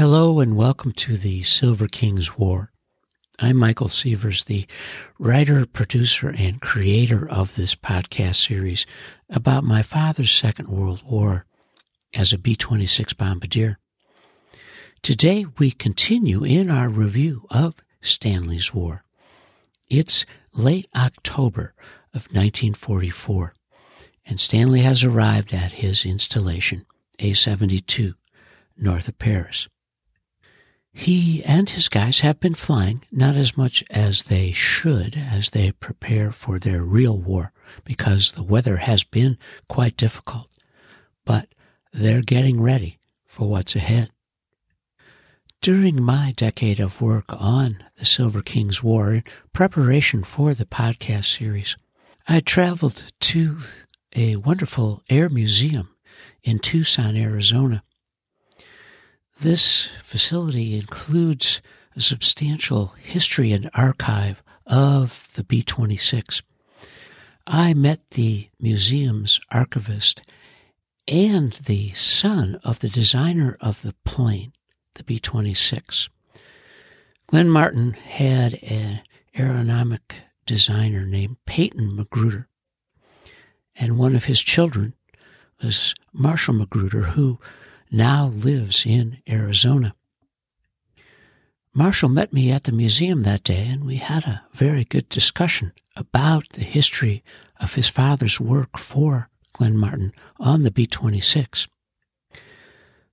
Hello and welcome to the Silver Kings War. I'm Michael Sievers, the writer, producer, and creator of this podcast series about my father's Second World War as a B 26 bombardier. Today we continue in our review of Stanley's War. It's late October of 1944, and Stanley has arrived at his installation, A 72, north of Paris. He and his guys have been flying, not as much as they should as they prepare for their real war, because the weather has been quite difficult. But they're getting ready for what's ahead. During my decade of work on the Silver Kings War in preparation for the podcast series, I traveled to a wonderful air museum in Tucson, Arizona, this facility includes a substantial history and archive of the B 26. I met the museum's archivist and the son of the designer of the plane, the B 26. Glenn Martin had an aeronomic designer named Peyton Magruder, and one of his children was Marshall Magruder, who now lives in Arizona. Marshall met me at the museum that day, and we had a very good discussion about the history of his father's work for Glenn Martin on the B 26.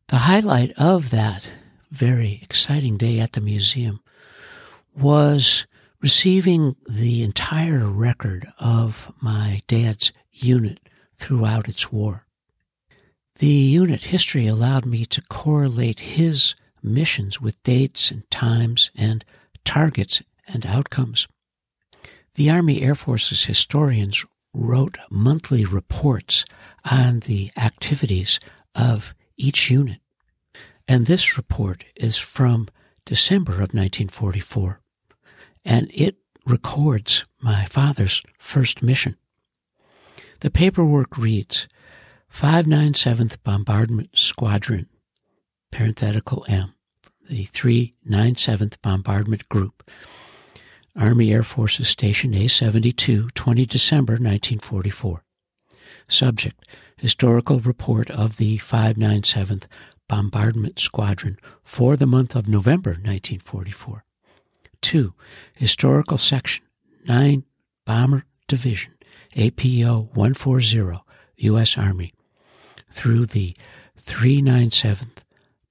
The highlight of that very exciting day at the museum was receiving the entire record of my dad's unit throughout its war. The unit history allowed me to correlate his missions with dates and times and targets and outcomes. The Army Air Force's historians wrote monthly reports on the activities of each unit. And this report is from December of 1944, and it records my father's first mission. The paperwork reads 597th Bombardment Squadron, parenthetical M, the 397th Bombardment Group, Army Air Forces Station A-72, 20 December 1944. Subject, Historical Report of the 597th Bombardment Squadron for the month of November 1944. 2. Historical Section, 9 Bomber Division, APO 140, U.S. Army through the 397th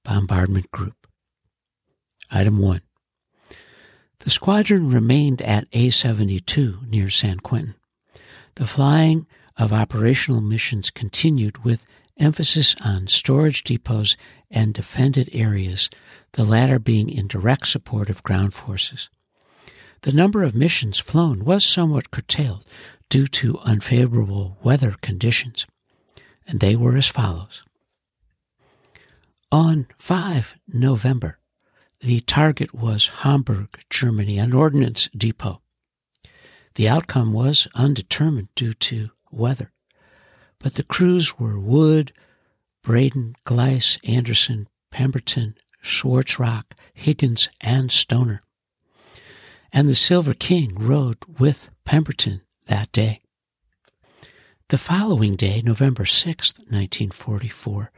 Bombardment Group. Item 1. The squadron remained at A 72 near San Quentin. The flying of operational missions continued with emphasis on storage depots and defended areas, the latter being in direct support of ground forces. The number of missions flown was somewhat curtailed due to unfavorable weather conditions and they were as follows. On 5 November, the target was Homburg, Germany, an ordnance depot. The outcome was undetermined due to weather, but the crews were Wood, Braden, Gleiss, Anderson, Pemberton, Schwarzrock, Higgins, and Stoner. And the Silver King rode with Pemberton that day. The following day, November 6, 1944,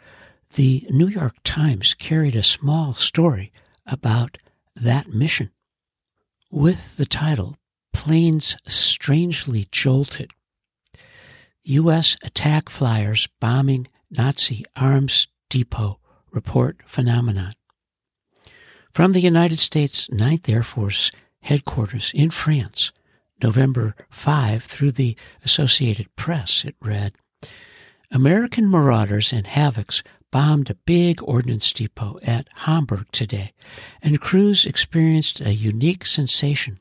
the New York Times carried a small story about that mission with the title Planes Strangely Jolted. U.S. attack flyers bombing Nazi arms depot report phenomenon. From the United States Ninth Air Force headquarters in France, November 5 through the Associated Press, it read American marauders and havocs bombed a big ordnance depot at Homburg today, and crews experienced a unique sensation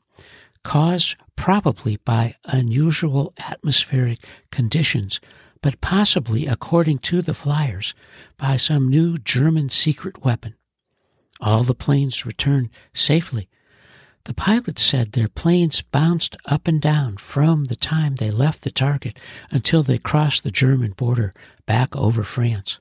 caused probably by unusual atmospheric conditions, but possibly, according to the flyers, by some new German secret weapon. All the planes returned safely the pilots said their planes bounced up and down from the time they left the target until they crossed the German border back over France.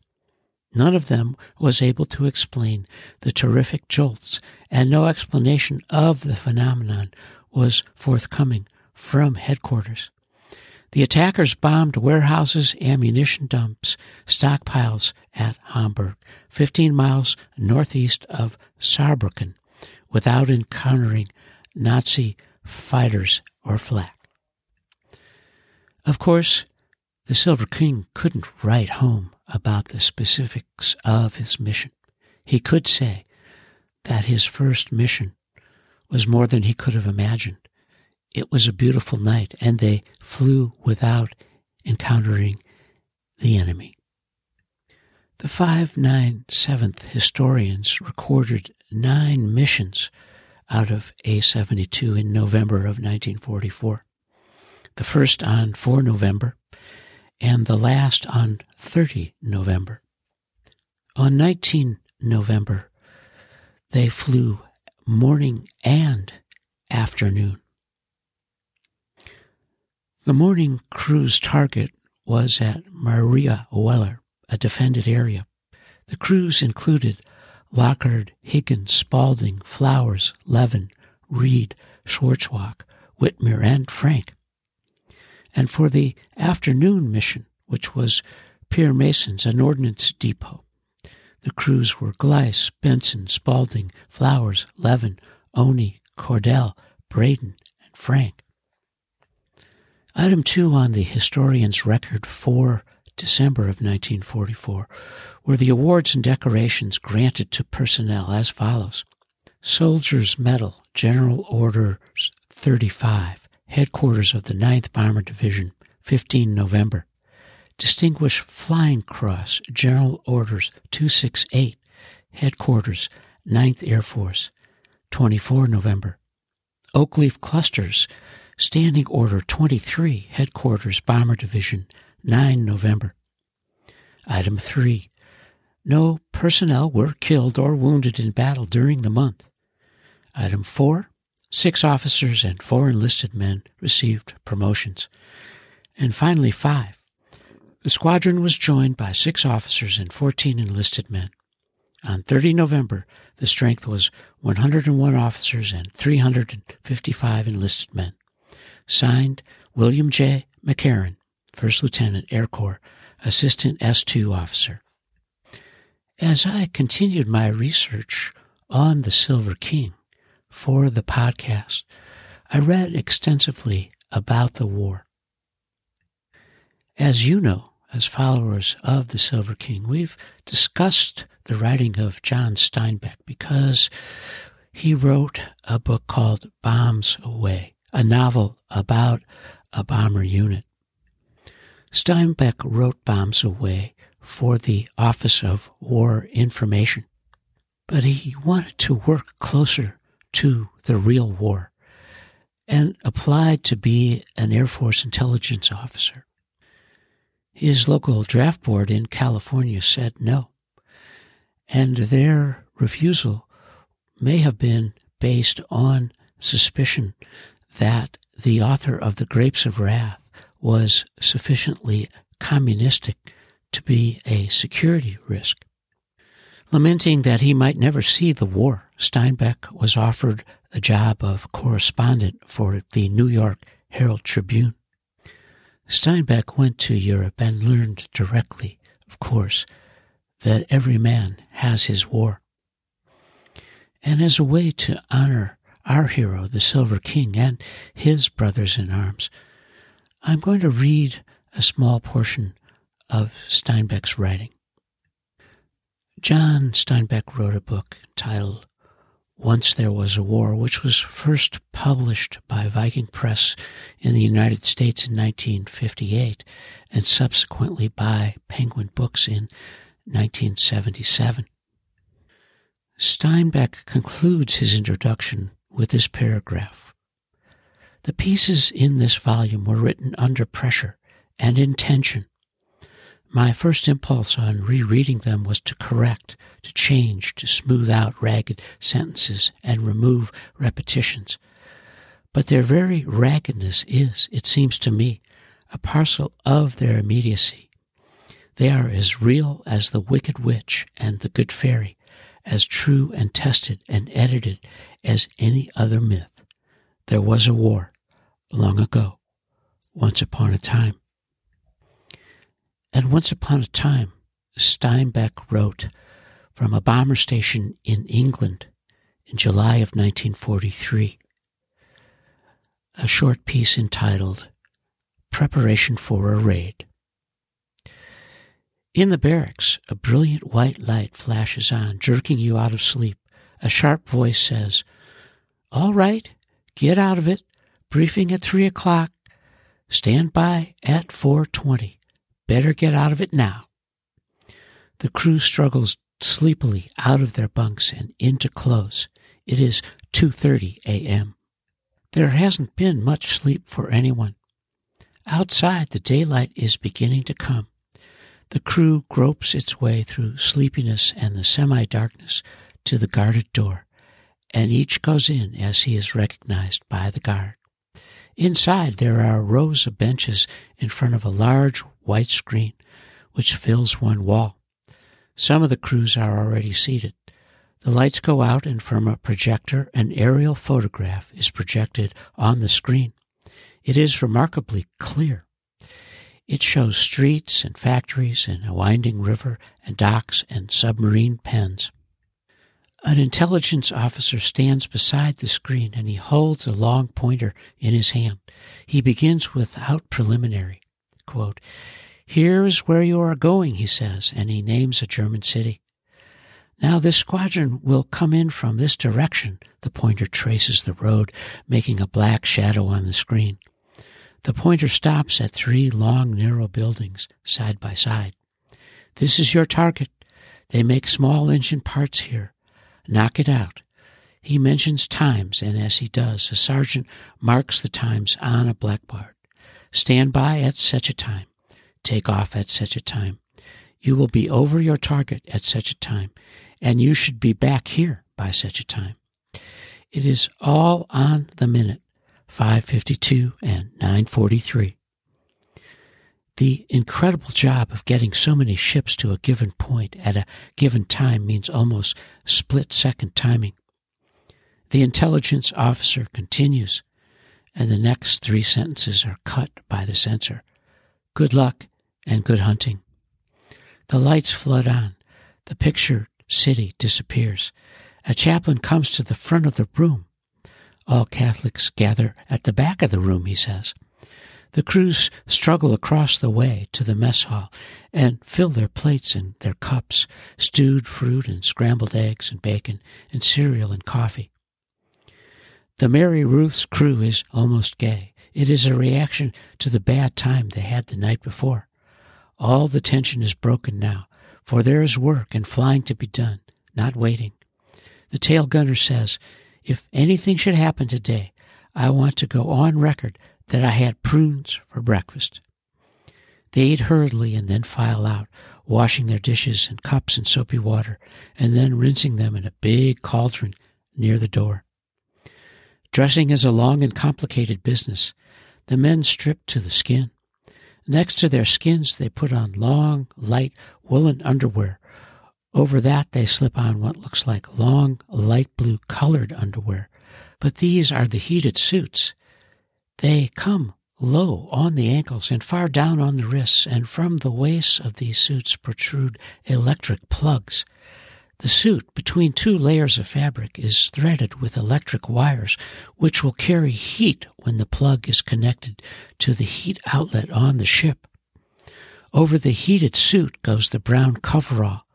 None of them was able to explain the terrific jolts, and no explanation of the phenomenon was forthcoming from headquarters. The attackers bombed warehouses, ammunition dumps, stockpiles at Homburg, 15 miles northeast of Saarbrücken, without encountering Nazi fighters or flak. Of course, the Silver King couldn't write home about the specifics of his mission. He could say that his first mission was more than he could have imagined. It was a beautiful night, and they flew without encountering the enemy. The 597th historians recorded nine missions out of A 72 in November of 1944. The first on 4 November, and the last on 30 November. On 19 November, they flew morning and afternoon. The morning cruise target was at Mariaweiler, a defended area. The crews included Lockhart, Higgins, Spaulding, Flowers, Levin, Reed, Schwarzbach, Whitmer, and Frank and for the afternoon mission, which was Pirmasens, an ordnance depot. The crews were Gleiss, Benson, Spaulding, Flowers, Levin, Oney, Cordell, Braden, and Frank. Item 2 on the historian's record for December of 1944 were the awards and decorations granted to personnel as follows. Soldier's Medal, General Orders 35, headquarters of the 9th Bomber Division, 15 November. Distinguished Flying Cross, General Orders 268, headquarters, 9th Air Force, 24 November. Oakleaf Clusters, Standing Order 23, Headquarters, Bomber Division, 9 November. Item 3. No personnel were killed or wounded in battle during the month. Item 4. Six officers and four enlisted men received promotions. And finally, five. The squadron was joined by six officers and 14 enlisted men. On 30 November, the strength was 101 officers and 355 enlisted men. Signed, William J. McCarran, First Lieutenant, Air Corps, Assistant S2 Officer. As I continued my research on the Silver King, for the podcast, I read extensively about the war. As you know, as followers of the Silver King, we've discussed the writing of John Steinbeck because he wrote a book called Bombs Away, a novel about a bomber unit. Steinbeck wrote Bombs Away for the Office of War Information, but he wanted to work closer to the real war and applied to be an Air Force intelligence officer. His local draft board in California said no, and their refusal may have been based on suspicion that the author of The Grapes of Wrath was sufficiently communistic to be a security risk. Lamenting that he might never see the war, Steinbeck was offered a job of correspondent for the New York Herald Tribune. Steinbeck went to Europe and learned directly, of course, that every man has his war. And as a way to honor our hero, the Silver King, and his brothers in arms, I'm going to read a small portion of Steinbeck's writing. John Steinbeck wrote a book titled Once There Was a War, which was first published by Viking Press in the United States in 1958 and subsequently by Penguin Books in 1977. Steinbeck concludes his introduction with this paragraph. The pieces in this volume were written under pressure and in tension my first impulse on rereading them was to correct, to change, to smooth out ragged sentences and remove repetitions. But their very raggedness is, it seems to me, a parcel of their immediacy. They are as real as the Wicked Witch and the Good Fairy, as true and tested and edited as any other myth. There was a war long ago, once upon a time. And once upon a time, Steinbeck wrote from a bomber station in England in July of 1943, a short piece entitled Preparation for a Raid. In the barracks, a brilliant white light flashes on, jerking you out of sleep. A sharp voice says, All right, get out of it. Briefing at three o'clock. Stand by at 420. Better get out of it now. The crew struggles sleepily out of their bunks and into clothes. It is 2:30 a.m. There hasn't been much sleep for anyone. Outside, the daylight is beginning to come. The crew gropes its way through sleepiness and the semi darkness to the guarded door, and each goes in as he is recognized by the guard. Inside, there are rows of benches in front of a large white screen, which fills one wall. Some of the crews are already seated. The lights go out, and from a projector, an aerial photograph is projected on the screen. It is remarkably clear. It shows streets and factories and a winding river and docks and submarine pens. An intelligence officer stands beside the screen and he holds a long pointer in his hand. He begins without preliminary. Quote, Here is where you are going, he says, and he names a German city. Now this squadron will come in from this direction. The pointer traces the road, making a black shadow on the screen. The pointer stops at three long, narrow buildings side by side. This is your target. They make small engine parts here. Knock it out. He mentions times, and as he does, a sergeant marks the times on a blackboard. Stand by at such a time. Take off at such a time. You will be over your target at such a time, and you should be back here by such a time. It is all on the minute. 552 and 943. The incredible job of getting so many ships to a given point at a given time means almost split second timing. The intelligence officer continues, and the next three sentences are cut by the censor. Good luck and good hunting. The lights flood on. The pictured city disappears. A chaplain comes to the front of the room all Catholics gather at the back of the room, he says. The crews struggle across the way to the mess hall and fill their plates and their cups, stewed fruit and scrambled eggs and bacon and cereal and coffee. The Mary Ruth's crew is almost gay. It is a reaction to the bad time they had the night before. All the tension is broken now, for there is work and flying to be done, not waiting. The tail gunner says, if anything should happen today, I want to go on record that I had prunes for breakfast. They eat hurriedly and then file out, washing their dishes and cups in soapy water, and then rinsing them in a big cauldron near the door. Dressing is a long and complicated business. The men strip to the skin. Next to their skins, they put on long, light woolen underwear over that, they slip on what looks like long, light blue colored underwear. But these are the heated suits. They come low on the ankles and far down on the wrists, and from the waists of these suits protrude electric plugs. The suit, between two layers of fabric, is threaded with electric wires, which will carry heat when the plug is connected to the heat outlet on the ship. Over the heated suit goes the brown coverall,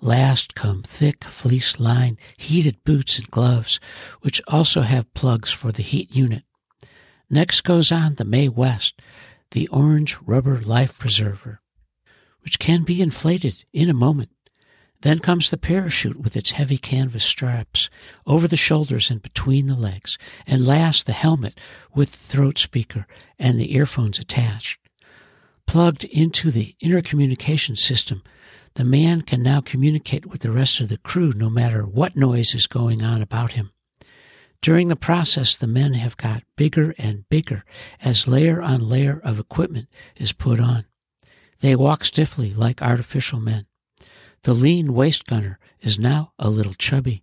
Last come thick fleece lined heated boots and gloves, which also have plugs for the heat unit. Next goes on the Mae West, the orange rubber life preserver, which can be inflated in a moment. Then comes the parachute with its heavy canvas straps over the shoulders and between the legs, and last the helmet with the throat speaker and the earphones attached. Plugged into the intercommunication system the man can now communicate with the rest of the crew no matter what noise is going on about him. During the process, the men have got bigger and bigger as layer on layer of equipment is put on. They walk stiffly like artificial men. The lean waist gunner is now a little chubby.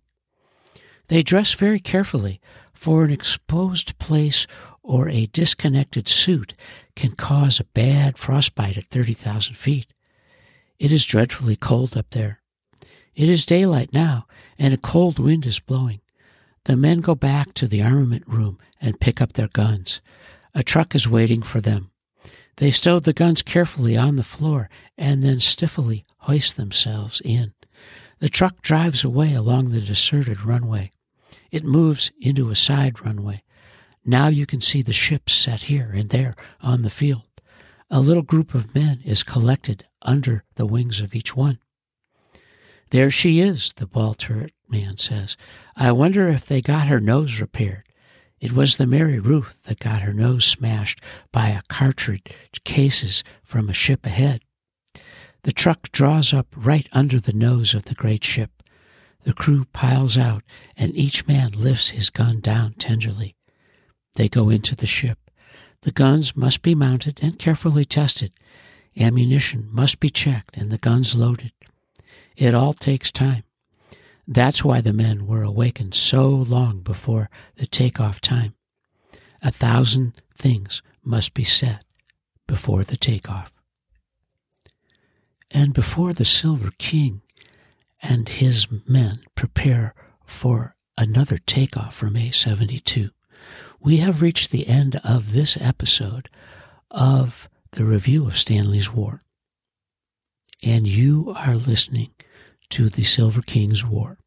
They dress very carefully, for an exposed place or a disconnected suit can cause a bad frostbite at 30,000 feet. It is dreadfully cold up there. It is daylight now, and a cold wind is blowing. The men go back to the armament room and pick up their guns. A truck is waiting for them. They stow the guns carefully on the floor and then stiffly hoist themselves in. The truck drives away along the deserted runway. It moves into a side runway. Now you can see the ships set here and there on the field. A little group of men is collected under the wings of each one. There she is, the ball turret man says. I wonder if they got her nose repaired. It was the Mary Ruth that got her nose smashed by a cartridge cases from a ship ahead. The truck draws up right under the nose of the great ship. The crew piles out, and each man lifts his gun down tenderly. They go into the ship. The guns must be mounted and carefully tested. Ammunition must be checked and the guns loaded. It all takes time. That's why the men were awakened so long before the takeoff time. A thousand things must be set before the takeoff. And before the Silver King and his men prepare for another takeoff from A 72, we have reached the end of this episode of the review of Stanley's War. And you are listening to the Silver King's War.